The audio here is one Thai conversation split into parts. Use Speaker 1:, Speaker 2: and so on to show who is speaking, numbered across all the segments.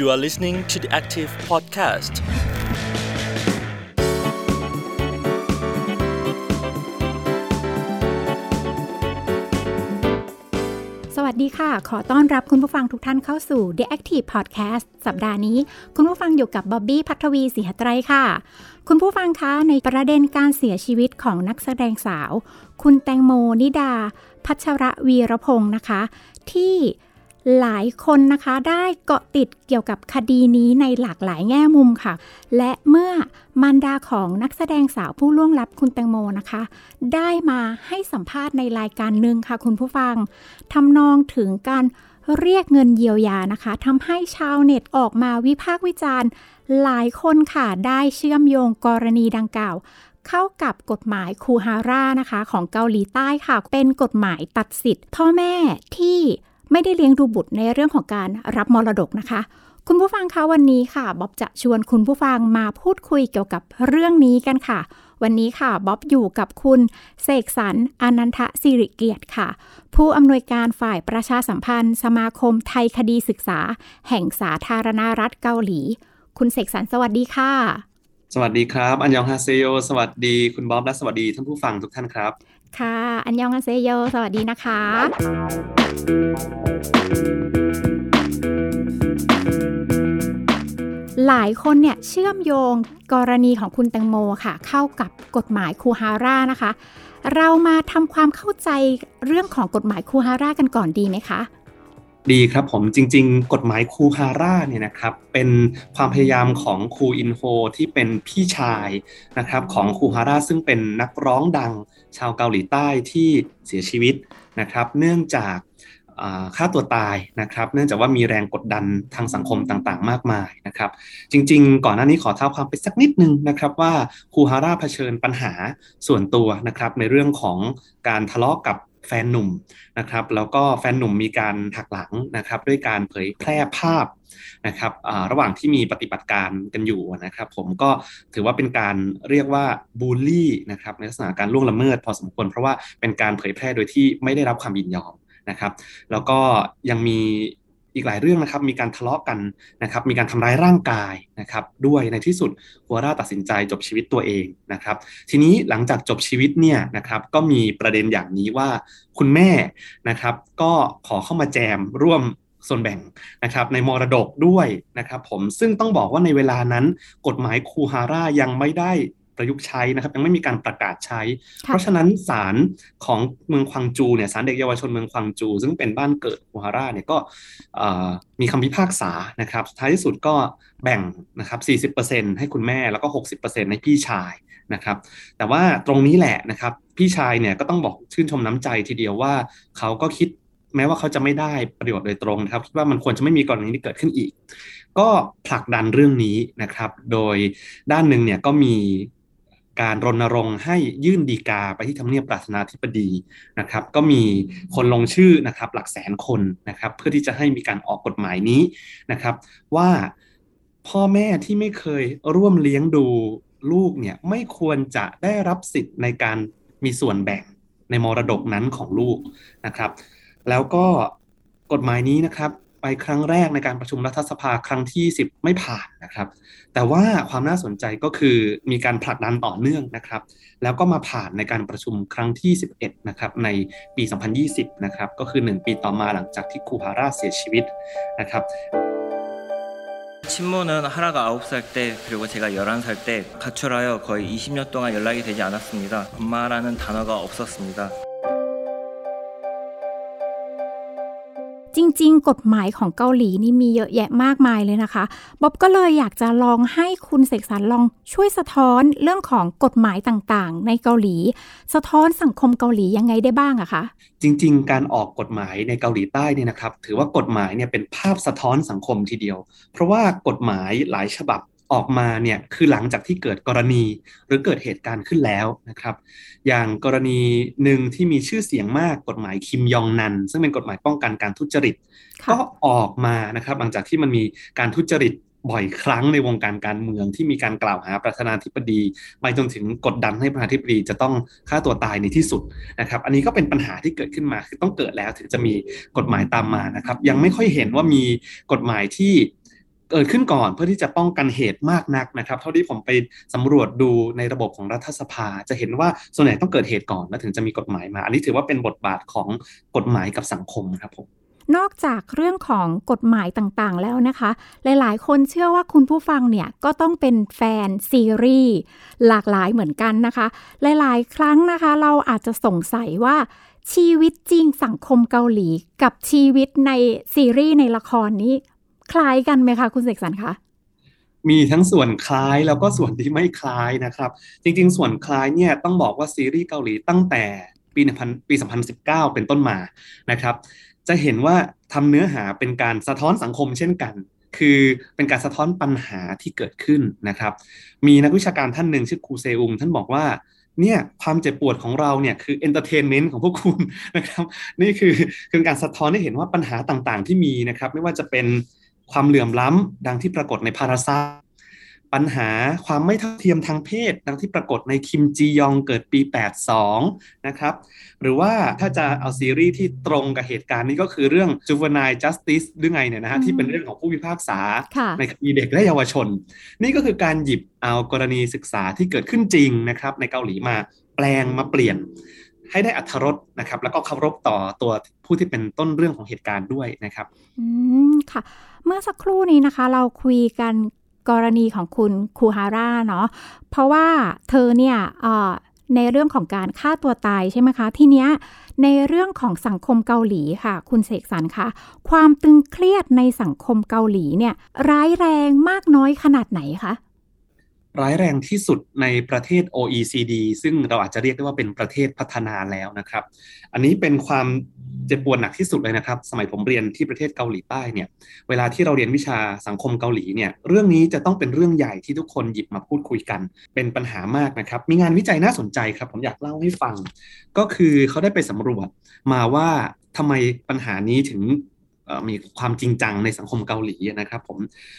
Speaker 1: You are listening to the Active Podcast.
Speaker 2: สวัสดีค่ะ ขอต้อนรับคุณผู้ฟังทุกท่านเข้าสู่ The Active Podcast สัปดาห์นี้ คุณผู้ฟังอยู่กับบ๊อบบี้พัทวีศรีหไตรค่ะ คุณผู้ฟังคะ ในประเด็นการเสียชีวิตของนักแสดงสาว คุณแตงโมนิดา พัชระวีรพงศ์นะคะ ที่ หลายคนนะคะได้เกาะติดเกี่ยวกับคดีนี้ในหลากหลายแง่มุมค่ะ และเมื่อมารดาของนักแสดงสาวผู้ล่วงลับคุณแตงโมนะคะ ได้มาให้สัมภาษณ์ในรายการหนึ่งค่ะคุณผู้ฟังทำนองถึงการเรียกเงินเยียวยานะคะทำให้ชาวเน็ตออกมาวิพากษ์วิจารณ์ หลายคนค่ะได้เชื่อมโยงกรณีดังกล่าว เข้ากับกฎหมายคูฮาร่านะคะ ของเกาหลีใต้ค่ะ เป็นกฎหมายตัดสิทธิ์พ่อแม่ที่ ไม่ได้เลี้ยงดูบุตรในเรื่องของการรับมรดกนะคะ คุณผู้ฟังคะวันนี้ค่ะบ๊อบจะชวนคุณผู้ฟังมาพูดคุยเกี่ยวกับเรื่องนี้กันค่ะ วันนี้ค่ะบ๊อบอยู่กับคุณเสกสรรอนันทสิริเกียรติค่ะ ผู้อำนวยการฝ่ายประชาสัมพันธ์ สมาคมไทยคดีศึกษา แห่งสาธารณรัฐเกาหลี คุณเสกสรรสวัสดีค่ะ
Speaker 3: สวัสดีครับ อันยองฮาเซโยสวัสดีคุณบ๊อบและสวัสดีท่านผู้ฟังทุกท่านครับ
Speaker 2: ค่ะ อันยองอาเซโย สวัสดีนะคะ หลายคนเนี่ยเชื่อมโยงกรณีของคุณแตงโมค่ะ เข้ากับกฎหมายคูฮาร่านะคะ เรามาทำความเข้าใจเรื่องของกฎหมายคูฮาร่ากันก่อนดีไหมคะ
Speaker 3: ดีครับผมจริง ๆ กฎหมายคูฮาร่าเนี่ยนะครับเป็นความพยายามของคูอินโฮที่เป็นพี่ชายนะครับของคูฮาร่าซึ่งเป็นนักร้องดังชาวเกาหลีใต้ที่เสียชีวิตนะครับ เนื่องจากฆ่าตัวตายนะครับ เนื่องจากว่ามีแรงกดดันทางสังคมต่างๆ มากมายนะครับ จริงๆ ก่อนหน้านี้ขอเท้าความไปสักนิดนึงนะครับว่าคูฮาร่าเผชิญปัญหาส่วนตัวนะครับในเรื่องของการทะเลาะกับ แฟนหนุ่มนะครับแล้วก็แฟนหนุ่มมีการหักหลังนะครับด้วยการเผยแพร่ภาพนะครับระหว่างที่มีปฏิบัติการกันอยู่นะครับ ผมก็ถือว่าเป็นการเรียกว่าบูลลี่นะครับในลักษณะการล่วงละเมิดพอสมควรเพราะว่าเป็นการเผยแพร่โดยที่ไม่ได้รับความยินยอมนะครับ แล้วก็ยังมี อีกหลายเรื่องนะครับมีการทะเลาะกันนะครับมีการทำร้ายร่างกายนะครับด้วยในที่สุดหัวร่าตัดสินใจจบชีวิตตัวเองนะครับ ทีนี้หลังจากจบชีวิตเนี่ยนะครับก็มีประเด็นอย่างนี้ว่าคุณแม่นะครับก็ขอเข้ามาแจมร่วมส่วนแบ่งนะครับในมรดกด้วยนะครับผมซึ่งต้องบอกว่าในเวลานั้นกฎหมายคูฮาร่ายังไม่ได้ ประยุกต์ใช้นะครับยังไม่มีการประกาศใช้ เพราะฉะนั้นศาลของเมืองควังจูเนี่ยศาลเด็กเยาวชนเมืองควังจู ซึ่งเป็นบ้านเกิดคูฮาร่าเนี่ยก็มีคำพิพากษานะครับท้ายที่สุดก็แบ่งนะครับ40%ให้คุณแม่แล้วก็ 60%ให้พี่ชายนะครับ แต่ว่าตรงนี้แหละนะครับพี่ชายเนี่ยก็ต้องบอกชื่นชมน้ำใจทีเดียวว่าเขาก็คิดแม้ว่าเขาจะไม่ได้ประโยชน์โดยตรงนะครับคิดว่ามันควรจะไม่มีกรณีนี้เกิดขึ้นอีก ก็ผลักดันเรื่องนี้นะครับ โดยด้านหนึ่งเนี่ยก็มี การรณรงค์ให้ยื่นดีกาไปที่ทำเนียบประธานาธิบดีนะครับ ก็มีคนลงชื่อนะครับหลักแสนคนนะครับเพื่อที่จะให้มีการออกกฎหมายนี้นะครับ ว่าพ่อแม่ที่ไม่เคยร่วมเลี้ยงดูลูกเนี่ยไม่ควรจะได้รับสิทธิ์ในการมีส่วนแบ่งในมรดกนั้นของลูกนะครับ แล้วก็กฎหมายนี้นะครับ ไปครั้งแรกในการประชุมรัฐสภาครั้งที่ 10 ไม่ผ่านนะครับ แต่ว่าความน่าสนใจก็คือมีการผลักดันต่อเนื่องนะครับ แล้วก็มาผ่านในการประชุมครั้งที่ 11 นะครับในปี 2020 นะครับ ก็คือ 1 ปีต่อมาหลังจากที่คูฮาร่าเสียชีวิตนะครับ
Speaker 1: 친모는하라가9살때그리고제가11살때가출하여거의20년동안연락이되지않았습니다엄마라는단어가없었습니다
Speaker 2: จริง ๆ กฎหมายของเกาหลีนี่มีเยอะแยะมากมายเลยนะคะบ๊อบก็เลยอยากจะลองให้คุณเสกสรรลองช่วยสะท้อนเรื่องของกฎหมายต่างๆ ในเกาหลี สะท้อนสังคมเกาหลียังไงได้บ้างอะคะ
Speaker 3: จริง ๆ การออกกฎหมายในเกาหลีใต้เนี่ยนะครับ ถือว่ากฎหมายเนี่ยเป็นภาพสะท้อนสังคมทีเดียว เพราะว่ากฎหมายหลายฉบับ ออกมาเนี่ยคือหลังจากที่เกิดกรณีหรือเกิดเหตุการณ์ขึ้นแล้วนะครับ อย่างกรณีหนึ่งที่มีชื่อเสียงมากกฎหมายคิมยองนัน ซึ่งเป็นกฎหมายป้องกันการทุจริต ก็ออกมานะครับ หลังจากที่มันมีการทุจริตบ่อยครั้งในวงการการเมืองที่มีการกล่าวหาประธานาธิบดีไปจนถึงกดดันให้ประธานาธิบดีจะต้องฆ่าตัวตายในที่สุดนะครับ อันนี้ก็เป็นปัญหาที่เกิดขึ้นมาคือต้องเกิดแล้วถึงจะมีกฎหมายตามมานะครับ ยังไม่ค่อยเห็นว่ามีกฎหมายที่ เกิดขึ้นก่อนเพื่อที่จะป้องกันเหตุมากนักนะครับ เท่าที่ผมไปสำรวจดูในระบบของรัฐสภา จะเห็นว่าส่วนใหญ่ต้องเกิดเหตุก่อนแล้วถึงจะมีกฎหมายมา อันนี้ถือว่าเป็นบทบาทของกฎหมายกับสังคมครับผม
Speaker 2: นอกจากเรื่องของกฎหมายต่างๆ แล้วนะคะ หลายๆ คนเชื่อว่าคุณผู้ฟังเนี่ยก็ต้องเป็นแฟนซีรีส์หลากหลายเหมือนกันนะคะ หลายๆ ครั้งนะคะ เราอาจจะสงสัยว่าชีวิตจริงสังคมเกาหลี กับชีวิตในซีรีส์ในละครนี้ คล้ายกันไหมคะคุณเสกสรรคะ
Speaker 3: มีทั้งส่วนคล้ายแล้วก็ส่วนที่ไม่คล้ายนะครับ จริงๆ ส่วนคล้ายเนี่ยต้องบอกว่าซีรีส์เกาหลีตั้งแต่ปีปี 2019 เป็นต้นมานะครับ จะเห็นว่าทำเนื้อหาเป็นการสะท้อนสังคมเช่นกัน คือเป็นการสะท้อนปัญหาที่เกิดขึ้นนะครับ มีนักวิชาการท่านหนึ่งชื่อครูเซอุงท่านบอกว่าเนี่ยความเจ็บปวดของเราเนี่ยคือ entertainment ของพวกคุณนะครับ นี่คือคือการสะท้อนให้เห็นว่าปัญหาต่างๆ ที่มีนะครับ ไม่ว่าจะเป็น ความเหลื่อมล้ำดังที่ปรากฏใน Parasite ปัญหาความไม่เท่าเทียมทางเพศ ดังที่ปรากฏในคิมจียองเกิดปี 82 นะครับ หรือว่าถ้าจะเอาซีรีส์ที่ตรงกับเหตุการณ์นี้ก็คือเรื่อง Juvenile Justice หรือไงเนี่ยนะฮะที่เป็นเรื่องของผู้พิพากษา ในคดีเด็กและเยาวชน นี่ก็คือการหยิบเอากรณีศึกษาที่เกิดขึ้นจริงนะครับในเกาหลีมาแปลงมาเปลี่ยน ให้ได้อัธรสนะครับ แล้วก็เคารพต่อตัวผู้ที่เป็นต้นเรื่องของเหตุการณ์ด้วยนะครับ
Speaker 2: อืมค่ะ เมื่อสักครู่นี้นะคะ เราคุยกันกรณีของคุณคูฮาร่าเนาะเพราะว่าเธอเนี่ยในเรื่องของการฆ่าตัวตายใช่ไหมคะ ทีเนี้ยในเรื่องของสังคมเกาหลีค่ะ คุณเสกสรรคะ ความตึงเครียดในสังคมเกาหลีเนี่ยร้ายแรงมากน้อยขนาดไหนคะ
Speaker 3: ร้ายแรงที่สุดในประเทศ OECD ซึ่งเราอาจจะเรียกได้ว่าเป็นประเทศพัฒนาแล้วนะครับ อันนี้เป็นความเจ็บปวดหนักที่สุดเลยนะครับ สมัยผมเรียนที่ประเทศเกาหลีใต้เนี่ย เวลาที่เราเรียนวิชาสังคมเกาหลีเนี่ย เรื่องนี้จะต้องเป็นเรื่องใหญ่ที่ทุกคนหยิบมาพูดคุยกัน เป็นปัญหามากนะครับ มีงานวิจัยน่าสนใจครับ ผมอยากเล่าให้ฟัง ก็คือเขาได้ไปสำรวจมาว่าทำไมปัญหานี้ถึง มีความจริงจังในสังคมเกาหลีนะครับผม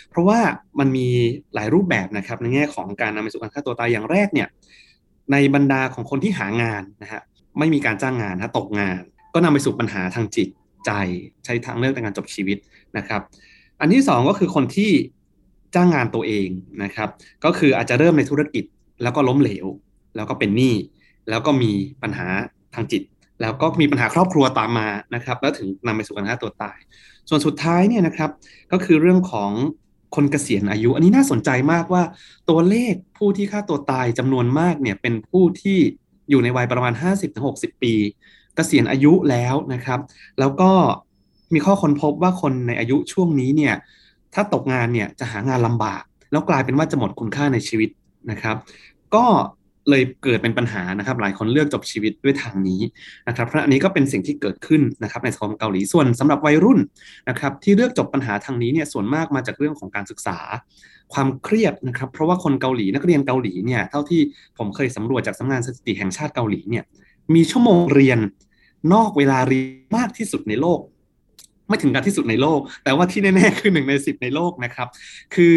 Speaker 3: เพราะว่ามันมีหลายรูปแบบนะครับในแง่ของการนำไปสู่การฆ่าตัวตายอย่างแรกเนี่ยในบรรดาของคนที่หางานนะฮะไม่มีการจ้างงานนะตกงาน ก็นำไปสู่ปัญหาทางจิตใจใช้ทางเลือกในการจบชีวิตนะครับ อันที่ 2 ก็คือคนที่จ้างงานตัวเองนะครับ ก็คืออาจจะเริ่มในธุรกิจแล้วก็ล้มเหลว แล้วก็เป็นหนี้แล้วก็มีปัญหาทางจิต แล้วก็มีปัญหาครอบครัวตามมานะครับ แล้วถึงนำไปสู่การฆ่าตัวตาย ส่วนสุดท้ายเนี่ยนะครับ ก็คือเรื่องของคนเกษียณอายุ อันนี้น่าสนใจมากว่าตัวเลขผู้ที่ฆ่าตัวตายจำนวนมากเนี่ยเป็นผู้ที่อยู่ในวัยประมาณ 50-60 ปี เกษียณอายุแล้วนะครับ แล้วก็มีข้อค้นพบว่าคนในอายุช่วงนี้เนี่ยถ้าตกงานเนี่ยจะหางานลำบาก แล้วกลายเป็นว่าจะหมดคุณค่าในชีวิตนะครับ ก็ เลยเกิดเป็นปัญหานะครับ หลายคนเลือกจบชีวิตด้วยทางนี้นะครับเพราะอันนี้ก็เป็นสิ่งที่เกิดขึ้นนะครับในสังคมเกาหลีส่วนสำหรับวัยรุ่นนะครับที่เลือกจบปัญหาทางนี้เนี่ยส่วนมากมาจากเรื่องของการศึกษา ความเครียดนะครับ เพราะว่าคนเกาหลีนักเรียนเกาหลีเนี่ยเท่าที่ผมเคยสำรวจจากสำนักงานสถิติแห่งชาติเกาหลีเนี่ยมีชั่วโมงเรียนนอกเวลาเรียนมากที่สุดในโลก ไม่ถึงกับที่สุดในโลก แต่ว่าที่แน่ๆคือหนึ่งในสิบในโลกนะครับ คือ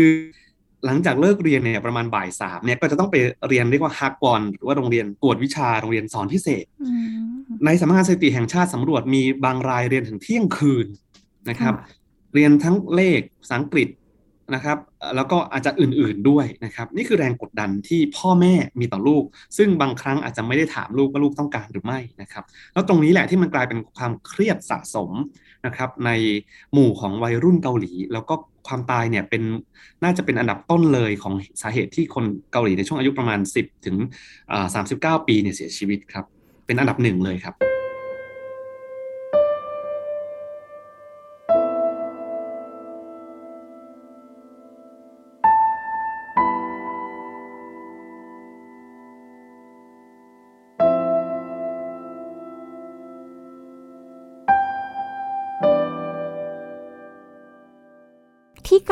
Speaker 3: หลังจากเลิกเรียนเนี่ยประมาณบ่ายสามเนี่ยก็จะต้องไปเรียนเรียกว่าฮักกอนหรือว่าโรงเรียนกวดวิชาโรงเรียนสอนพิเศษ ในสำนักงานสถิติแห่งชาติสำรวจมีบางรายเรียนถึงเที่ยงคืนนะครับ เรียนทั้งเลขภาษาอังกฤษนะครับ แล้วก็อาจจะอื่นๆด้วยนะครับ นี่คือแรงกดดันที่พ่อแม่มีต่อลูก ซึ่งบางครั้งอาจจะไม่ได้ถามลูกว่าลูกต้องการหรือไม่นะครับ แล้วตรงนี้แหละที่มันกลายเป็นความเครียดสะสมนะครับ ในหมู่ของวัยรุ่นเกาหลี แล้วก็ ความตายเนี่ยเป็นน่าจะเป็นอันดับต้นเลยของสาเหตุที่คนเกาหลีในช่วงอายุประมาณ 10 ถึง 39 ปีเนี่ยเสียชีวิตครับ เป็นอันดับหนึ่งเลยครับ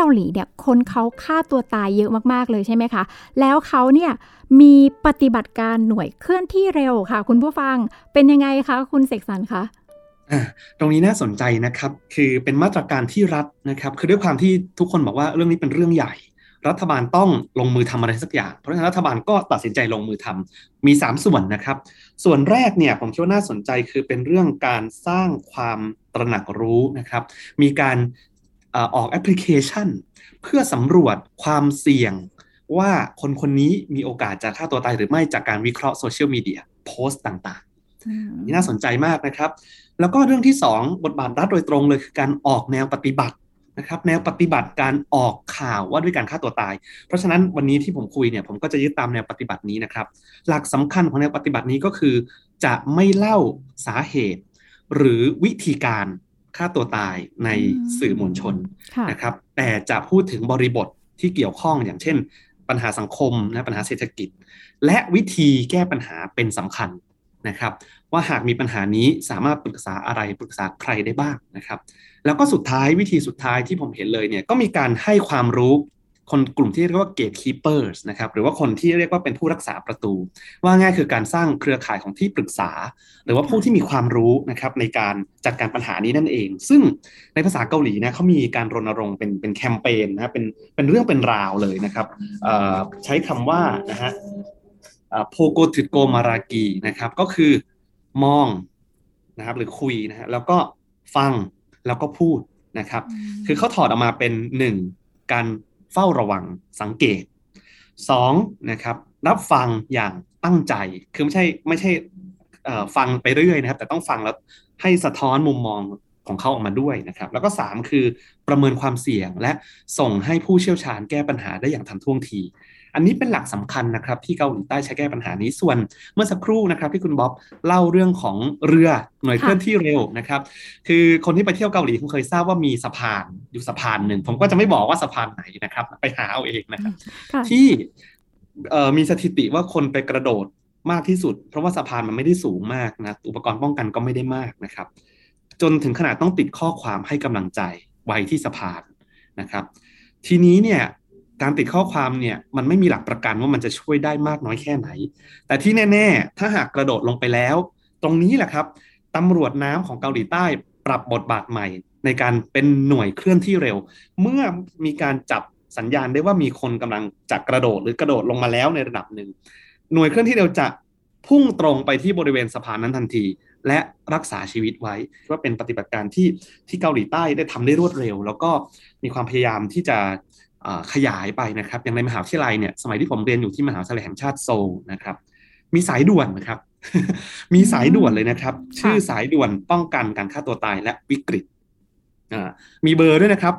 Speaker 3: า
Speaker 2: หลีเนี่ยคนเขาฆ่าตัวตายเยอะมากๆเลยใช่ไหมคะ แล้วเขาเนี่ยมีปฏิบัติการหน่วยเคลื่อนที่เร็วค่ะ คุณผู้ฟังเป็นยังไงคะคุณเสกสรรคะ
Speaker 3: ตรงนี้น่าสนใจนะครับ คือเป็นมาตรการที่รัฐนะครับ คือด้วยความที่ทุกคนบอกว่าเรื่องนี้เป็นเรื่องใหญ่ รัฐบาลต้องลงมือทำอะไรสักอย่าง เพราะฉะนั้นรัฐบาลก็ตัดสินใจลงมือทำมี 3 ส่วนนะครับ ส่วนแรกเนี่ยผมคิดว่าน่าสนใจคือเป็นเรื่องการสร้างความตระหนักรู้นะครับ มีการ อ่อออกแอปพลิเคชัน เพื่อสำรวจความเสี่ยงว่าคนคนนี้มีโอกาสจะฆ่าตัวตายหรือไม่จากการวิเคราะห์โซเชียลมีเดียโพสต์ต่าง
Speaker 2: อืม
Speaker 3: ๆนี่น่าสนใจมากนะครับ แล้วก็เรื่องที่ 2 บทบาทรัฐโดยตรงเลยคือการออกแนวปฏิบัตินะครับ แนวปฏิบัติการออกข่าวว่าด้วยการฆ่าตัวตาย เพราะฉะนั้นวันนี้ที่ผมคุยเนี่ยผมก็จะยึดตามแนวปฏิบัตินี้นะครับ หลักสำคัญของแนวปฏิบัตินี้ก็คือ จะไม่เล่าสาเหตุ หรือวิธีการ ฆ่าตัวตายในสื่อมวลชน
Speaker 2: ค่ะ
Speaker 3: นะครับ แต่จะพูดถึงบริบทที่เกี่ยวข้องอย่างเช่น ปัญหาสังคมนะปัญหาเศรษฐกิจ และวิธีแก้ปัญหาเป็นสำคัญนะครับ ว่าหากมีปัญหานี้สามารถปรึกษาอะไรปรึกษาใครได้บ้างนะครับ แล้วก็สุดท้ายวิธีสุดท้ายที่ผมเห็นเลยเนี่ยก็มีการให้ความรู้ คนกลุ่มที่เรียกว่า gatekeepers นะครับหรือว่าคนที่เรียกว่าเป็นผู้รักษาประตู ว่าง่ายคือการสร้างเครือข่ายของที่ปรึกษา หรือว่าผู้ที่มีความรู้นะครับในการจัดการปัญหานี้นั่นเอง ซึ่งในภาษาเกาหลีนะเขามีการรณรงค์เป็นเป็นแคมเปญนะเป็นเป็นเรื่องเป็นราวเลยนะครับเอ่อใช้คำว่านะฮะโพโกถึโกมารากีนะครับก็คือมองนะครับหรือคุยนะฮะแล้วก็ฟังแล้วก็พูดนะครับ คือเขาถอดออกมาเป็น 1. การ เฝ้าระวังสังเกต 2. นะครับรับฟังอย่างตั้งใจ คือไม่ใช่ไม่ใช่ฟังไปเรื่อยนะครับ แต่ต้องฟังแล้วให้สะท้อนมุมมองของเขาออกมาด้วยนะครับ แล้วก็ 3 คือประเมินความเสี่ยงและส่งให้ผู้เชี่ยวชาญแก้ปัญหาได้อย่างทันท่วงที อันนี้เป็นหลักสำคัญนะครับที่เกาหลีใต้ใช้แก้ปัญหานี้ส่วนเมื่อสักครู่นะครับที่คุณบ๊อบเล่าเรื่องของเรือหน่วยเคลื่อนที่เร็วนะครับ คือคนที่ไปเที่ยวเกาหลีคงเคยทราบว่ามีสะพานอยู่สะพานหนึ่ง ผมก็จะไม่บอกว่าสะพานไหนนะครับ ไปหาเอาเองนะครับ
Speaker 2: ค่ะ
Speaker 3: ที่เอ่อมีสถิติว่าคนไปกระโดดมากที่สุด เพราะว่าสะพานมันไม่ได้สูงมากนะอุปกรณ์ป้องกันก็ไม่ได้มากนะครับ จนถึงขนาดต้องติดข้อความให้กำลังใจไว้ที่สะพานนะครับ ทีนี้เนี่ย การติดข้อความเนี่ยมันไม่มีหลักประกันว่ามันจะช่วยได้มากน้อยแค่ไหน แต่ที่แน่ ๆ ถ้าหากกระโดดลงไปแล้ว ตรงนี้แหละครับตำรวจน้ำของเกาหลีใต้ปรับบทบาทใหม่ ในการเป็นหน่วยเคลื่อนที่เร็ว เมื่อมีการจับสัญญาณได้ว่ามีคนกำลังจะกระโดดหรือกระโดดลงมาแล้วในระดับหนึ่งหน่วยเคลื่อนที่เร็วจะพุ่งตรงไปที่บริเวณสะพานนั้นทันที และรักษาชีวิตไว้ว่าเป็นปฏิบัติการที่ที่เกาหลีใต้ได้ทำได้รวดเร็ว แล้วก็มีความพยายามที่จะ ขยายไปนะครับ อย่างในมหาวิทยาลัยเนี่ยสมัยที่ผมเรียนอยู่ที่มหาวิทยาลัยแห่งชาติโซลนะครับ มีสายด่วนนะครับ มีสายด่วนเลยนะครับ ชื่อสายด่วนป้องกันการฆ่าตัวตายและวิกฤตอ่ามีเบอร์ด้วยนะครับ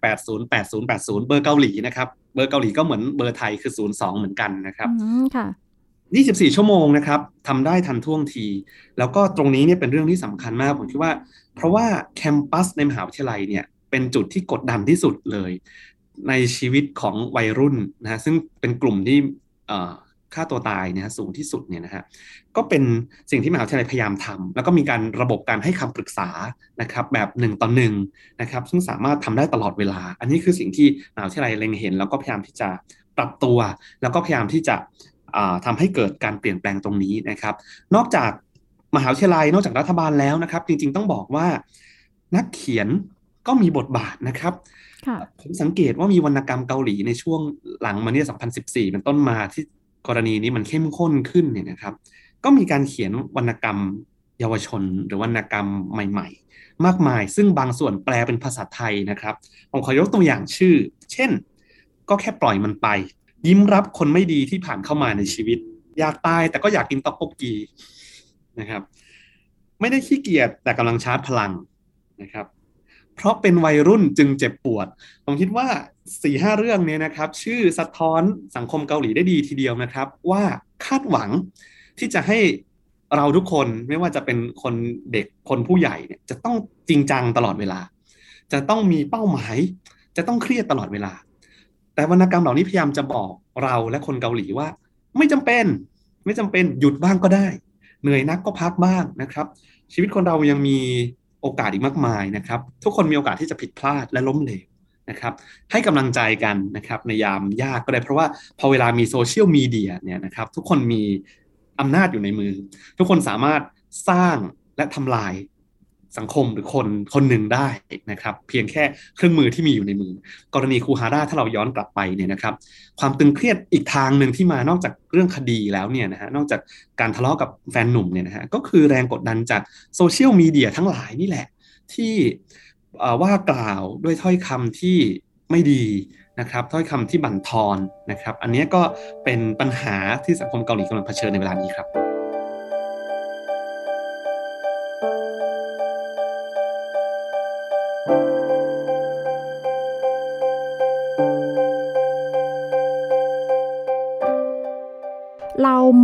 Speaker 3: 028808080 เบอร์เกาหลีนะครับ เบอร์เกาหลีก็เหมือนเบอร์ไทยคือ 02 เหมือนกันนะครับ
Speaker 2: อืมค่ะ
Speaker 3: 24 ชั่วโมงนะครับทำได้ทันท่วงที แล้วก็ตรงนี้เนี่ยเป็นเรื่องที่สำคัญมากผมคิดว่า เพราะว่าแคมปัสในมหาวิทยาลัยเนี่ยเป็นจุดที่กดดันที่สุดเลย ในชีวิตของวัยรุ่นนะฮะซึ่งเป็นกลุ่มที่ค่าตัวตายเนี่ยสูงที่สุดเนี่ยนะฮะก็เป็นสิ่งที่มหาวิทยาลัยพยายามทำแล้วก็มีการระบบการให้คำปรึกษานะครับแบบหนึ่งต่อหนึ่งนะครับซึ่งสามารถทำได้ตลอดเวลา อันนี้คือสิ่งที่มหาวิทยาลัยเล็งเห็น แล้วก็พยายามที่จะปรับตัว แล้วก็พยายามที่จะอ่าทำให้เกิดการเปลี่ยนแปลงตรงนี้นะครับ นอกจากมหาวิทยาลัยนอกจากรัฐบาลแล้วนะครับ จริงๆต้องบอกว่านักเขียน ก็มีบทบาทนะครับ
Speaker 2: ค่ะ
Speaker 3: ผมสังเกตว่ามีวรรณกรรมเกาหลีในช่วงหลังมาเนี่ย2014 เป็นต้นมาที่กรณีนี้มันเข้มข้นขึ้นเนี่ยนะครับ ก็มีการเขียนวรรณกรรมเยาวชน หรือวรรณกรรมใหม่ ๆ มากมาย ซึ่งบางส่วนแปลเป็นภาษาไทยนะครับ ผมขอยกตัวอย่างชื่อ เช่น ก็แค่ปล่อยมันไป ยิ้มรับคนไม่ดีที่ผ่านเข้ามาในชีวิต อยากตายแต่ก็อยากกินต๊อกโกกีนะครับ ไม่ได้ขี้เกียจแต่กำลังชาร์จพลังนะครับ เพราะเป็นวัยรุ่นจึงเจ็บปวด ผมคิดว่าสี่ห้าเรื่องเนี้นะครับ ชื่อสะท้อนสังคมเกาหลีได้ดีทีเดียวนะครับ ว่าคาดหวังที่จะให้เราทุกคนไม่ว่าจะเป็นคนเด็กคนผู้ใหญ่เนี่ยจะต้องจริงจังตลอดเวลา จะต้องมีเป้าหมาย จะต้องเครียดตลอดเวลา แต่วรรณกรรมเหล่านี้พยายามจะบอกเราและคนเกาหลีว่า ไม่จำเป็น ไม่จำเป็นหยุดบ้างก็ได้ เหนื่อยนักก็พักบ้างนะครับ ชีวิตคนเรายังมี โอกาสอีกมากมายนะครับ ทุกคนมีโอกาสที่จะผิดพลาดและล้มเหลวนะครับ ให้กำลังใจกันนะครับในยามยากก็ได้เพราะว่าพอเวลามีโซเชียลมีเดียเนี่ยนะครับทุกคนมีอำนาจอยู่ในมือ ทุกคนสามารถสร้างและทำลาย สังคมหรือคนคนหนึ่งได้นะครับ เพียงแค่เครื่องมือที่มีอยู่ในมือ กรณีคูฮาร่าถ้าเราย้อนกลับไปเนี่ยนะครับ ความตึงเครียดอีกทางหนึ่งที่มานอกจากเรื่องคดีแล้วเนี่ยนะฮะนอกจากการทะเลาะกับแฟนหนุ่มเนี่ยนะฮะก็คือแรงกดดันจากโซเชียลมีเดียทั้งหลายนี่แหละ ที่ว่ากล่าวด้วยถ้อยคำที่ไม่ดีนะครับถ้อยคำที่บั่นทอนนะครับ อันนี้ก็เป็นปัญหาที่สังคมเกาหลีกำลังเผชิญในเวลานี้ครับ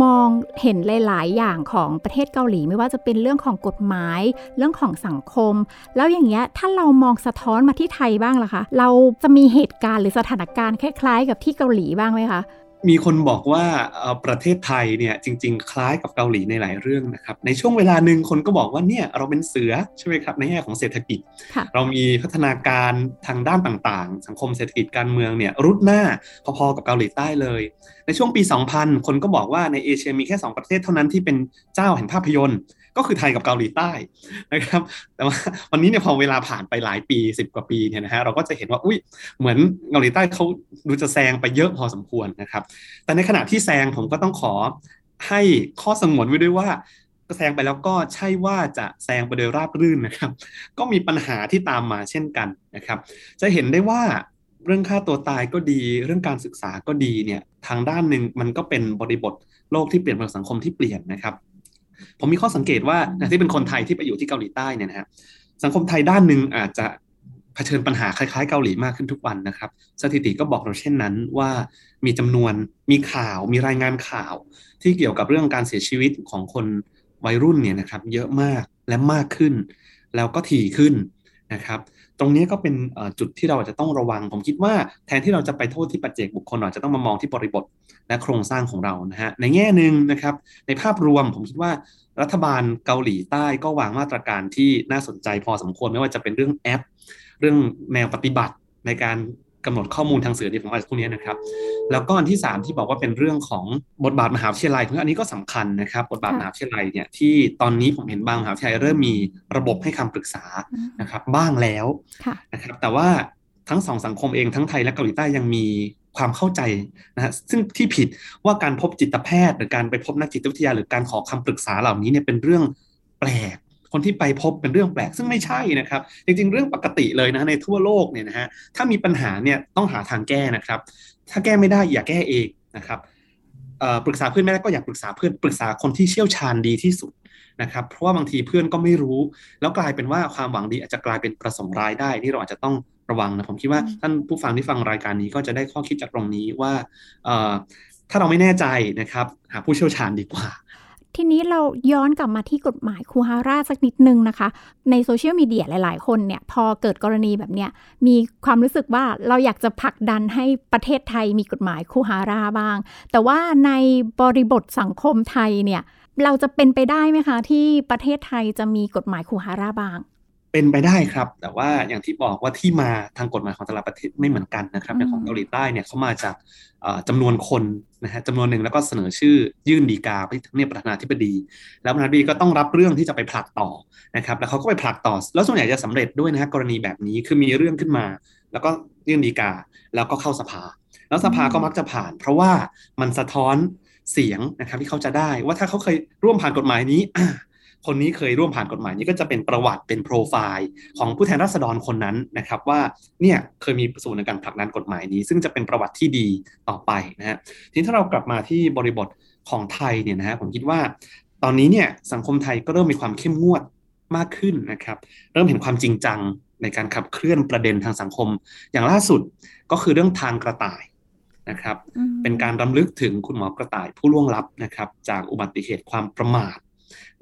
Speaker 2: มองเห็นหลาย ๆ อย่างของประเทศเกาหลี ไม่ว่าจะเป็นเรื่องของกฎหมาย เรื่องของสังคม แล้วอย่างเงี้ยถ้าเรามองสะท้อนมาที่ไทยบ้างล่ะคะ เราจะมีเหตุการณ์หรือสถานการณ์คล้าย ๆ กับที่เกาหลีบ้างไหมคะ
Speaker 3: มีคนบอกว่าประเทศไทยเนี่ยจริง ๆ คล้ายกับเกาหลีในหลายเรื่องนะครับ ในช่วงเวลาหนึ่งคนก็บอกว่าเนี่ยเราเป็นเสือใช่ไหมครับในแง่ของเศรษฐกิจ เรามีพัฒนาการทางด้านต่างๆ สังคมเศรษฐกิจการเมืองเนี่ยรุดหน้าพอๆกับเกาหลีใต้เลย ในช่วงปี 2000 คนก็บอกว่าในเอเชียมีแค่ 2 ประเทศเท่านั้นที่เป็นเจ้าแห่งภาพยนตร์ ก็คือไทยกับเกาหลีใต้นะครับ แต่ว่าวันนี้เนี่ยพอเวลาผ่านไปหลายปี 10 กว่าปีเนี่ยนะฮะเราก็จะเห็นว่าอุ้ยเหมือนเกาหลีใต้เขาดูจะแซงไปเยอะพอสมควรนะครับ แต่ในขณะที่แซงผมก็ต้องขอให้ข้อสงวนไว้ด้วยว่าแซงไปแล้วก็ใช่ว่าจะแซงไปโดยราบรื่นนะครับ ก็มีปัญหาที่ตามมาเช่นกันนะครับ จะเห็นได้ว่าเรื่องค่าตัวตายก็ดี เรื่องการศึกษาก็ดีเนี่ยทางด้านหนึ่งมันก็เป็นบริบทโลกที่เปลี่ยนไปสังคมที่เปลี่ยนนะครับ ผมมีข้อสังเกตว่าที่เป็นคนไทยที่ไปอยู่ที่เกาหลีใต้เนี่ยนะฮะสังคมไทยด้านหนึ่งอาจจะเผชิญปัญหาคล้ายๆเกาหลีมากขึ้นทุกวันนะครับ สถิติก็บอกเราเช่นนั้นว่ามีจำนวนมีข่าวมีรายงานข่าว ที่เกี่ยวกับเรื่องการเสียชีวิตของคนวัยรุ่นเนี่ยนะครับ เยอะมากและมากขึ้น แล้วก็ถี่ขึ้นนะครับ ตรงนี้ก็เป็นจุดที่เราจะต้องระวัง ผมคิดว่าแทนที่เราจะไปโทษที่ปัจเจกบุคคลเราจะต้องมามองที่บริบทและโครงสร้างของเรานะฮะในแง่หนึ่งนะครับในภาพรวมผมคิดว่ารัฐบาลเกาหลีใต้ก็วางมาตรการที่น่าสนใจพอสมควรไม่ว่าจะเป็นเรื่องแอป เรื่องแนวปฏิบัติในการ กำหนดข้อมูลทางสื่อที่ผมอาจจะพวกนี้นะครับ แล้วก็อันที่ 3 ที่บอกว่าเป็นเรื่องของบทบาทมหาวิทยาลัยอันนี้ก็สำคัญนะครับบทบาทมหาวิทยาลัยเนี่ยที่ตอนนี้ผมเห็นบางมหาวิทยาลัยเริ่มมีระบบให้คำปรึกษานะครับบ้างแล้วนะครับแต่ว่าทั้งสองสังคมเองทั้งไทยและเกาหลีใต้ยังมีความเข้าใจนะฮะซึ่งที่ผิดว่าการพบจิตแพทย์ หรือการไปพบนักจิตวิทยา หรือการขอคำปรึกษาเหล่านี้เนี่ยเป็นเรื่องแปลก คนที่ไปพบเป็นเรื่องแปลกซึ่งไม่ใช่นะครับ จริงๆ เรื่องปกติเลยนะในทั่วโลกเนี่ยนะฮะถ้ามีปัญหาเนี่ยต้องหาทางแก้นะครับ ถ้าแก้ไม่ได้อย่าแก้เองนะครับปรึกษาเพื่อนไม่ได้ก็อยากปรึกษาเพื่อนปรึกษาคนที่เชี่ยวชาญดีที่สุดนะครับเพราะว่าบางทีเพื่อนก็ไม่รู้ แล้วกลายเป็นว่าความหวังดีอาจจะกลายเป็นประสงค์ร้ายได้นี่เราอาจจะต้องระวังนะผมคิดว่าท่านผู้ฟังที่ฟังรายการนี้ก็จะได้ข้อคิดจากตรงนี้ว่าถ้าเราไม่แน่ใจนะครับหาผู้เชี่ยวชาญดีกว่า
Speaker 2: ทีนี้เราย้อนกลับมาที่กฎหมายคูฮาร่าสักนิดนึงนะคะ ในโซเชียลมีเดียหลาย ๆ คนเนี่ย พอเกิดกรณีแบบเนี้ยมีความรู้สึกว่าเราอยากจะผลักดันให้ประเทศไทยมีกฎหมายคูฮาร่าบ้าง แต่ว่าในบริบทสังคมไทยเนี่ย เราจะเป็นไปได้ไหมคะ ที่ประเทศไทยจะมีกฎหมายคูฮาร่าบ้าง
Speaker 3: เป็นไปได้ครับ แต่ว่าอย่างที่บอกว่าที่มาทางกฎหมายของแต่ละประเทศไม่เหมือนกันนะครับอย่างของเกาหลีใต้เนี่ยเขามาจากจำนวนคนนะฮะจำนวนหนึ่งแล้วก็เสนอชื่อยื่นดีกาไปที่เนี่ยประธานาธิบดี แล้วประธานาธิบดีก็ต้องรับเรื่องที่จะไปผลักต่อนะครับ แล้วเขาก็ไปผลักต่อ แล้วส่วนใหญ่จะสำเร็จด้วยนะฮะกรณีแบบนี้คือมีเรื่องขึ้นมา แล้วก็ยื่นดีกาแล้วก็เข้าสภา แล้วสภาก็มักจะผ่าน เพราะว่ามันสะท้อนเสียงนะครับที่เขาจะได้ว่าถ้าเขาเคยร่วมผ่านกฎหมายนี้ คนนี้เคยร่วมผ่านกฎหมายนี้ก็จะเป็นประวัติเป็นโปรไฟล์ของผู้แทนราษฎรคนนั้นนะครับว่าเนี่ยเคยมีประสบการณ์ในการผลักดันกฎหมายนี้ ซึ่งจะเป็นประวัติที่ดีต่อไปนะฮะทีนี้ถ้าเรากลับมาที่บริบทของไทยเนี่ยนะฮะผมคิดว่า ตอนนี้เนี่ยสังคมไทยก็เริ่มมีความเข้มงวดมากขึ้นนะครับ เริ่มเห็นความจริงจังในการขับเคลื่อนประเด็นทางสังคม อย่างล่าสุดก็คือเรื่องทางกระต่ายนะครับ เป็นการรำลึกถึงคุณหมอกระต่ายผู้ล่วงลับนะครับ จากอุบัติเหตุความประมาท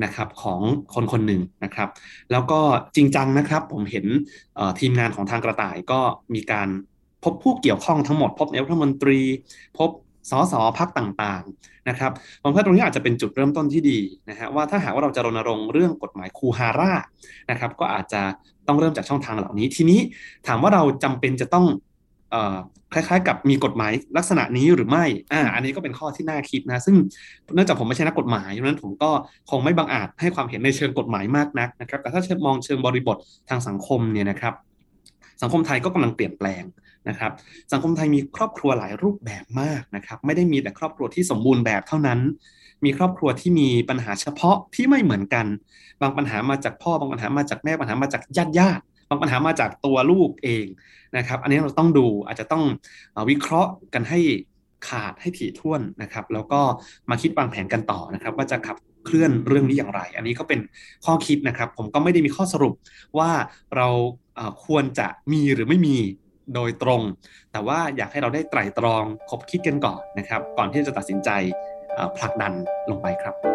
Speaker 3: นะครับของคนคนหนึ่งนะครับ แล้วก็จริงจังนะครับผมเห็นทีมงานของทางกระต่ายก็มีการพบผู้เกี่ยวข้องทั้งหมด พบนายกรัฐมนตรี พบสสพักต่างๆนะครับผมว่าตรงนี้อาจจะเป็นจุดเริ่มต้นที่ดีนะฮะว่าถ้าหากว่าเราจะรณรงค์เรื่องกฎหมายคูฮาร่านะครับก็อาจจะต้องเริ่มจากช่องทางเหล่านี้ ทีนี้ถามว่าเราจำเป็นจะต้อง คล้ายๆ กับมีกฎหมายลักษณะนี้หรือไม่ อ่า อันนี้ก็เป็นข้อที่น่าคิดนะ ซึ่งเนื่องจากผมไม่ใช่นักกฎหมายดังนั้นผมก็คงไม่บังอาจให้ความเห็นในเชิงกฎหมายมากนักนะครับ แต่ถ้าเชิงมองเชิงบริบททางสังคมเนี่ยนะครับ สังคมไทยก็กำลังเปลี่ยนแปลงนะครับ สังคมไทยมีครอบครัวหลายรูปแบบมากนะครับ ไม่ได้มีแต่ครอบครัวที่สมบูรณ์แบบเท่านั้น มีครอบครัวที่มีปัญหาเฉพาะที่ไม่เหมือนกัน บางปัญหามาจากพ่อ บางปัญหามาจากแม่ ปัญหามาจากญาติญาติ บางปัญหามาจากตัวลูกเองนะครับ อันนี้เราต้องดูอาจจะต้องวิเคราะห์กันให้ขาดให้ถี่ถ้วนนะครับ แล้วก็มาคิดวางแผนกันต่อนะครับ ว่าจะขับเคลื่อนเรื่องนี้อย่างไร อันนี้ก็เป็นข้อคิดนะครับ ผมก็ไม่ได้มีข้อสรุปว่าเราควรจะมีหรือไม่มีโดยตรง แต่ว่าอยากให้เราได้ไตร่ตรองคบคิดกันก่อนนะครับ ก่อนที่จะตัดสินใจผลักดันลงไปครับ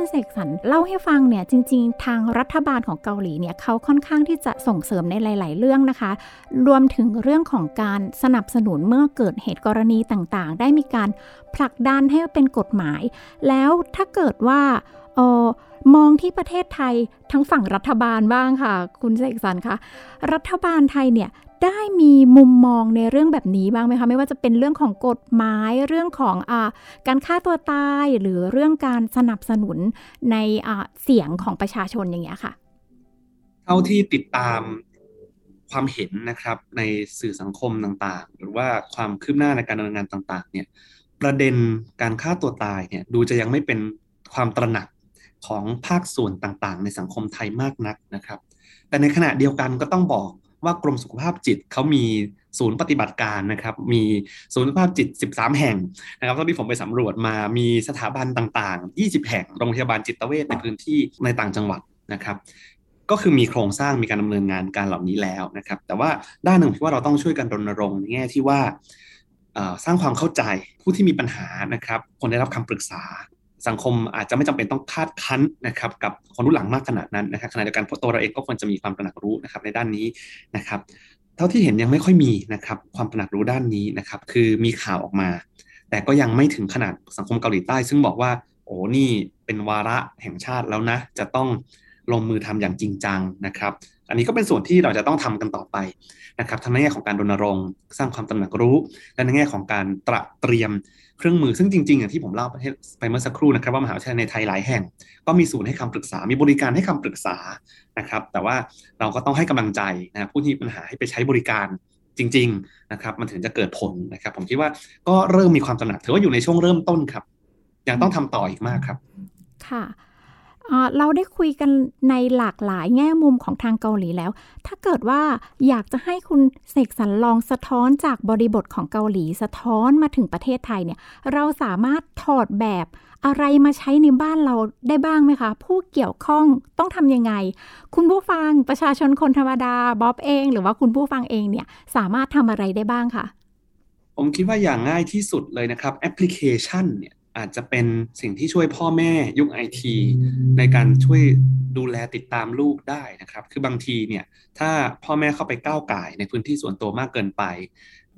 Speaker 2: คุณเสกสรรเล่าให้ฟังเนี่ยจริง ๆ ทางรัฐบาลของเกาหลีเนี่ยเขาค่อนข้างที่จะส่งเสริมในหลาย ๆ เรื่องนะคะ รวมถึงเรื่องของการสนับสนุนเมื่อเกิดเหตุกรณีต่างๆ ได้มีการผลักดันให้เป็นกฎหมาย แล้วถ้าเกิดว่าออมองที่ประเทศไทยทั้งฝั่งรัฐบาลบ้างค่ะ คุณเสกสรรคะรัฐบาลไทยเนี่ย ได้มีมุมมองในเรื่องแบบนี้บ้างไหมคะ ไม่ว่าจะเป็นเรื่องของกฎหมายเรื่องของอการฆ่าตัวตายหรือเรื่องการสนับสนุนในเสียงของประชาชนอย่างเงี้ยค่ะ
Speaker 3: เท่าที่ติดตามความเห็นนะครับในสื่อสังคมต่างๆ หรือว่าความคืบหน้าในการดำเนินงานต่าง ๆ เนี่ยประเด็นการฆ่าตัวตายเนี่ยดูจะยังไม่เป็นความตระหนักของภาคส่วนต่างๆ ในสังคมไทยมากนักนะครับ แต่ในขณะเดียวกันก็ต้องบอก ว่ากรมสุขภาพจิตเขามีศูนย์ปฏิบัติการนะครับ มีศูนย์สุขภาพจิต 13 แห่งนะครับที่ผมไปสำรวจมามีสถาบันต่างๆ 20 แห่งโรงพยาบาลจิตเวชในพื้นที่ในต่างจังหวัดนะครับ ก็คือมีโครงสร้างมีการดำเนินงานการเหล่านี้แล้วนะครับ แต่ว่าด้านหนึ่งที่ว่าเราต้องช่วยกันรณรงค์ในแง่ที่ว่าสร้างความเข้าใจผู้ที่มีปัญหานะครับคนได้รับคำปรึกษา สังคมอาจจะไม่จำเป็นต้องคาดคั้นนะครับกับคนรุ่นหลังมากขนาดนั้นนะครับขณะเดียวกันตัวเราเองก็ควรจะมีความตระหนักรู้นะครับในด้านนี้นะครับเท่าที่เห็นยังไม่ค่อยมีนะครับความตระหนักรู้ด้านนี้นะครับคือมีข่าวออกมา แต่ก็ยังไม่ถึงขนาดสังคมเกาหลีใต้ ซึ่งบอกว่าโอ้นี่เป็นวาระแห่งชาติแล้วนะ จะต้องลงมือทำอย่างจริงจังนะครับอันนี้ก็เป็นส่วนที่เราจะต้องทำกันต่อไปนะครับทั้งในแง่ของการรณรงค์ สร้างความตระหนักรู้ และในแง่ของการตระเตรียม เครื่องมือซึ่งจริงๆอย่างที่ผมเล่าไปเมื่อสักครู่นะครับว่ามหาวิทยาลัยในไทยหลายแห่ง ก็มีศูนย์ให้คำปรึกษา มีบริการให้คำปรึกษานะครับ แต่ว่าเราก็ต้องให้กำลังใจนะผู้ที่มีปัญหาให้ไปใช้บริการจริง ๆนะครับ มันถึงจะเกิดผลนะครับ ผมคิดว่าก็เริ่มมีความตระหนักถือว่าอยู่ในช่วงเริ่มต้นครับ ยังต้องทำต่ออีกมากครับ
Speaker 2: ค่ะ เราได้คุยกันในหลากหลายแง่มุมของทางเกาหลีแล้ว ถ้าเกิดว่าอยากจะให้คุณเสกสรรลองสะท้อนจากบริบทของเกาหลีสะท้อนมาถึงประเทศไทยเนี่ย เราสามารถถอดแบบอะไรมาใช้ในบ้านเราได้บ้างไหมคะ ผู้เกี่ยวข้องต้องทำยังไง คุณผู้ฟังประชาชนคนธรรมดาบ๊อบเอง หรือว่าคุณผู้ฟังเองเนี่ยสามารถทำอะไรได้บ้างคะ
Speaker 3: ผมคิดว่าอย่างง่ายที่สุดเลยนะครับแอปพลิเคชันเนี่ย อาจจะเป็นสิ่งที่ช่วยพ่อแม่ยุคไอทีในการช่วยดูแลติดตามลูกได้นะครับ คือบางทีเนี่ยถ้าพ่อแม่เข้าไปก้าวไก่ในพื้นที่ส่วนตัวมากเกินไป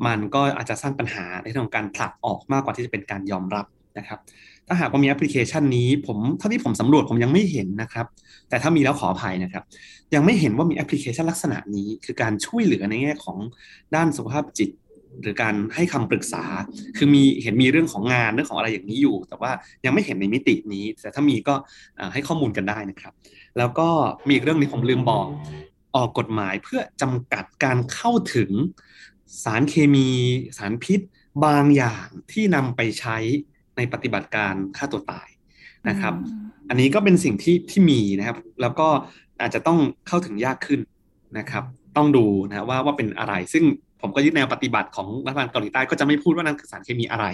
Speaker 3: มันก็อาจจะสร้างปัญหาในเรื่องของการผลักออกมากกว่าที่จะเป็นการยอมรับนะครับ ถ้าหากว่ามีแอปพลิเคชันนี้ ผมเท่าที่ผมสำรวจผมยังไม่เห็นนะครับ แต่ถ้ามีแล้วขออภัยนะครับ ยังไม่เห็นว่ามีแอปพลิเคชันลักษณะนี้ คือการช่วยเหลือในแง่ของด้านสุขภาพจิต หรือการให้คำปรึกษา คือมีเห็นมีเรื่องของงานเรื่องของอะไรอย่างนี้อยู่ แต่ว่ายังไม่เห็นในมิตินี้ แต่ถ้ามีก็ให้ข้อมูลกันได้นะครับ แล้วก็มีอีกเรื่องนี้ผมลืมบอก ออกกฎหมายเพื่อจำกัดการเข้าถึงสารเคมีสารพิษ บางอย่างที่นำไปใช้ในปฏิบัติการฆ่าตัวตายนะครับ อันนี้ก็เป็นสิ่งที่ที่มีนะครับ แล้วก็อาจจะต้องเข้าถึงยากขึ้นนะครับ ต้องดูนะว่าว่าเป็นอะไรซึ่ง ผมก็ยึดแนวปฏิบัติของรัฐบาลเกาหลีใต้ก็จะไม่พูดว่านั่นคือสารเคมีอะไร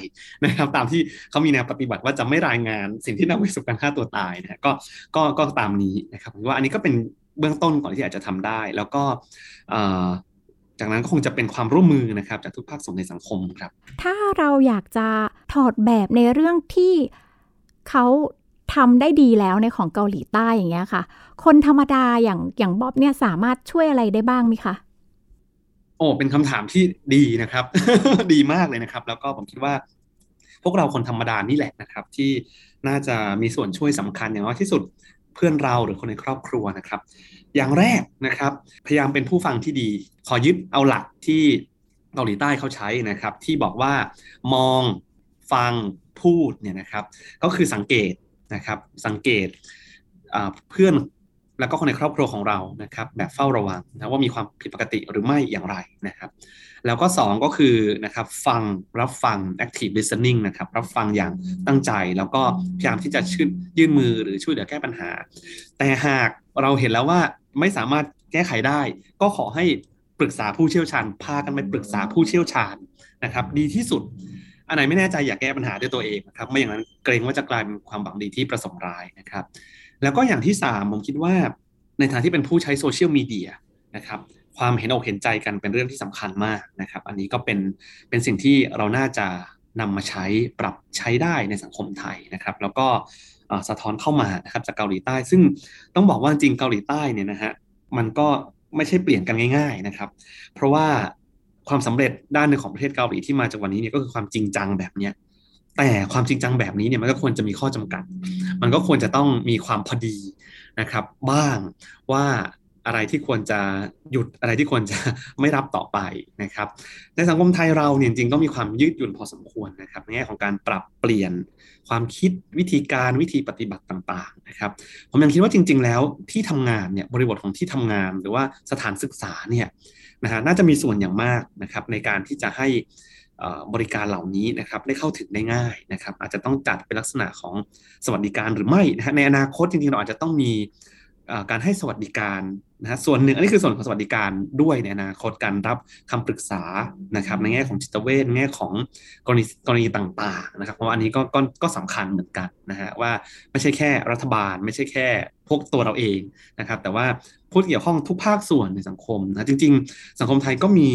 Speaker 3: นะครับตามที่เขามีแนวปฏิบัติว่าจะไม่รายงานสิ่งที่นำไปสู่การฆ่าตัวตายนะก็ก็ก็ตามนี้นะครับผมว่าอันนี้ก็เป็นเบื้องต้นก่อนที่อาจจะทำได้ แล้วก็จากนั้นก็คงจะเป็นความร่วมมือนะครับจากทุกภาคส่วนในสังคมครับ
Speaker 2: ถ้าเราอยากจะถอดแบบในเรื่องที่เขาทำได้ดีแล้วในของเกาหลีใต้อย่างเงี้ยค่ะ คนธรรมดาอย่างอย่างบ๊อบเนี่ยสามารถช่วยอะไรได้บ้างไหมคะ
Speaker 3: โอ้เป็นคำถามที่ดีนะครับ ดีมากเลยนะครับ แล้วก็ผมคิดว่า พวกเราคนธรรมดานี่แหละนะครับ ที่น่าจะมีส่วนช่วยสำคัญอย่างน้อยที่สุดเพื่อนเราหรือคนในครอบครัวนะครับ อย่างแรกนะครับ พยายามเป็นผู้ฟังที่ดี ขอยึดเอาหลักที่เกาหลีใต้เขาใช้นะครับ ที่บอกว่ามองฟังพูดเนี่ยนะครับ ก็คือสังเกตนะครับ สังเกตเพื่อน แล้วก็คนในครอบครัวของเรานะครับแบบเฝ้าระวังนะว่ามีความผิดปกติหรือไม่อย่างไรนะครับ แล้วก็ 2 ก็คือนะครับฟังรับฟัง active listening นะครับรับฟังอย่างตั้งใจ แล้วก็พยายามที่จะชื่นยื่นมือหรือช่วยเหลือแก้ปัญหา แต่หากเราเห็นแล้วว่าไม่สามารถแก้ไขได้ ก็ขอให้ปรึกษาผู้เชี่ยวชาญพากันไปปรึกษาผู้เชี่ยวชาญนะครับ ดีที่สุดอันไหนไม่แน่ใจอยากแก้ปัญหาด้วยตัวเองนะครับไม่อย่างนั้นเกรงว่าจะกลายเป็นความหวังดีที่ประสงค์ร้ายนะครับ แล้วก็อย่างที่สามผมคิดว่า ในฐานที่เป็นผู้ใช้โซเชียลมีเดียนะครับความเห็นอกเห็นใจกันเป็นเรื่องที่สำคัญมากนะครับ อันนี้ก็เป็นเป็นสิ่งที่เราน่าจะนำมาใช้ปรับใช้ได้ในสังคมไทยนะครับ แล้วก็สะท้อนเข้ามานะครับจากเกาหลีใต้ ซึ่งต้องบอกว่าจริงเกาหลีใต้เนี่ยนะฮะมันก็ไม่ใช่เปลี่ยนกันง่าย ๆนะครับ เพราะว่าความสำเร็จด้านหนึ่งของประเทศเกาหลีที่มาจากวันนี้เนี่ยก็คือความจริงจังแบบเนี้ย แต่ความจริงจังแบบนี้เนี่ยมันก็ควรจะมีข้อจำกัด มันก็ควรจะต้องมีความพอดีนะครับ บ้างว่าอะไรที่ควรจะหยุดอะไรที่ควรจะไม่รับต่อไปนะครับ ในสังคมไทยเราเนี่ยจริงก็มีความยืดหยุ่นพอสมควรนะครับในแง่ของการปรับเปลี่ยนความคิดวิธีการวิธีปฏิบัติต่างๆนะครับผมยังคิดว่าจริง ๆ แล้วที่ทำงานเนี่ยบริบทของที่ทำงานหรือว่าสถานศึกษาเนี่ยนะฮะน่าจะมีส่วนอย่างมากนะครับในการที่จะให้ บริการเหล่านี้นะครับได้เข้าถึงได้ง่ายนะครับ อาจจะต้องจัดเป็นลักษณะของสวัสดิการหรือไม่นะฮะในอนาคตจริงๆเราอาจจะต้องมีการให้สวัสดิการนะฮะส่วนหนึ่งอันนี้คือส่วนของสวัสดิการด้วยในอนาคตการรับคำปรึกษานะครับในแง่ของจิตเวชในแง่ของกรณีกรณีต่างๆนะครับ เพราะอันนี้ก็ก็ก็สำคัญเหมือนกันนะฮะว่าไม่ใช่แค่รัฐบาล ไม่ใช่แค่พวกตัวเราเองนะครับ แต่ว่าผู้เกี่ยวข้องทุกภาคส่วนในสังคมนะจริง ๆ สังคมไทยก็มี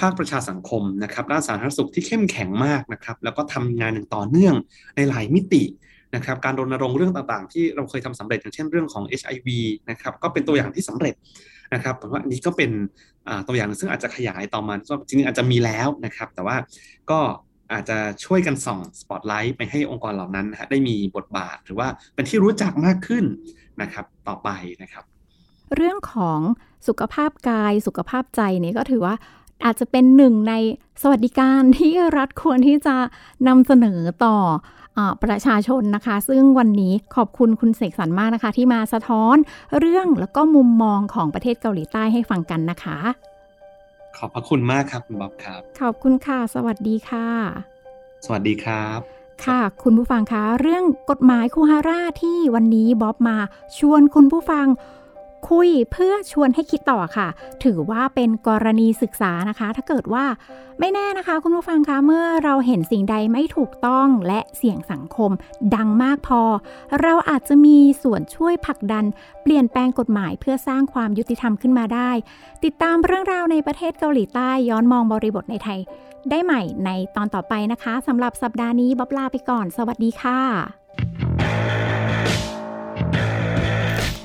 Speaker 3: ภาคประชาสังคมนะครับด้านสาธารณสุขที่เข้มแข็งมากนะครับ แล้วก็ทำงานอย่างต่อเนื่องในหลายมิตินะครับ การรณรงค์เรื่องต่างๆ ที่เราเคยทำสำเร็จอย่างเช่นเรื่องของ HIV นะครับ ก็เป็นตัวอย่างที่สำเร็จนะครับผมว่าอันนี้ก็เป็นตัวอย่างซึ่งอาจจะขยายต่อมาจริงๆอาจจะมีแล้วนะครับ แต่ว่าก็อาจจะช่วยกันส่องสปอตไลท์ไปให้องค์กรเหล่านั้นนะได้มีบทบาทหรือว่าเป็นที่รู้จักมากขึ้นนะครับ ต่อไปนะครับ
Speaker 2: เรื่องของสุขภาพกายสุขภาพใจนี่ก็ถือว่า อาจจะเป็นหนึ่งในสวัสดิการที่รัฐควรที่จะนำเสนอต่อประชาชนนะคะ ซึ่งวันนี้ขอบคุณคุณเสกสรรมากนะคะ ที่มาสะท้อนเรื่องแล้วก็มุมมองของประเทศเกาหลีใต้ให้ฟังกันนะคะ
Speaker 3: ขอบพระคุณมากครับคุณบ๊อบครับ
Speaker 2: ขอบคุณค่ะ สวัสดีค่ะ
Speaker 3: สวัสดีครับ
Speaker 2: ค่ะ คุณผู้ฟังคะ เรื่องกฎหมายคูฮาร่าที่วันนี้บ๊อบมาชวนคุณผู้ฟัง คุยเพื่อชวนให้คิดต่อค่ะ ถือว่าเป็นกรณีศึกษานะคะ ถ้าเกิดว่าไม่แน่นะคะคุณผู้ฟังคะเมื่อเราเห็นสิ่งใดไม่ถูกต้องและเสี่ยงสังคมดังมากพอ เราอาจจะมีส่วนช่วยผลักดัน เปลี่ยนแปลงกฎหมายเพื่อสร้างความยุติธรรมขึ้นมาได้ ติดตามเรื่องราวในประเทศเกาหลีใต้ย้อนมองบริบทในไทย ได้ใหม่ในตอนต่อไปนะคะสำหรับสัปดาห์นี้บ๊อบลาไปก่อน สวัสดีค่ะ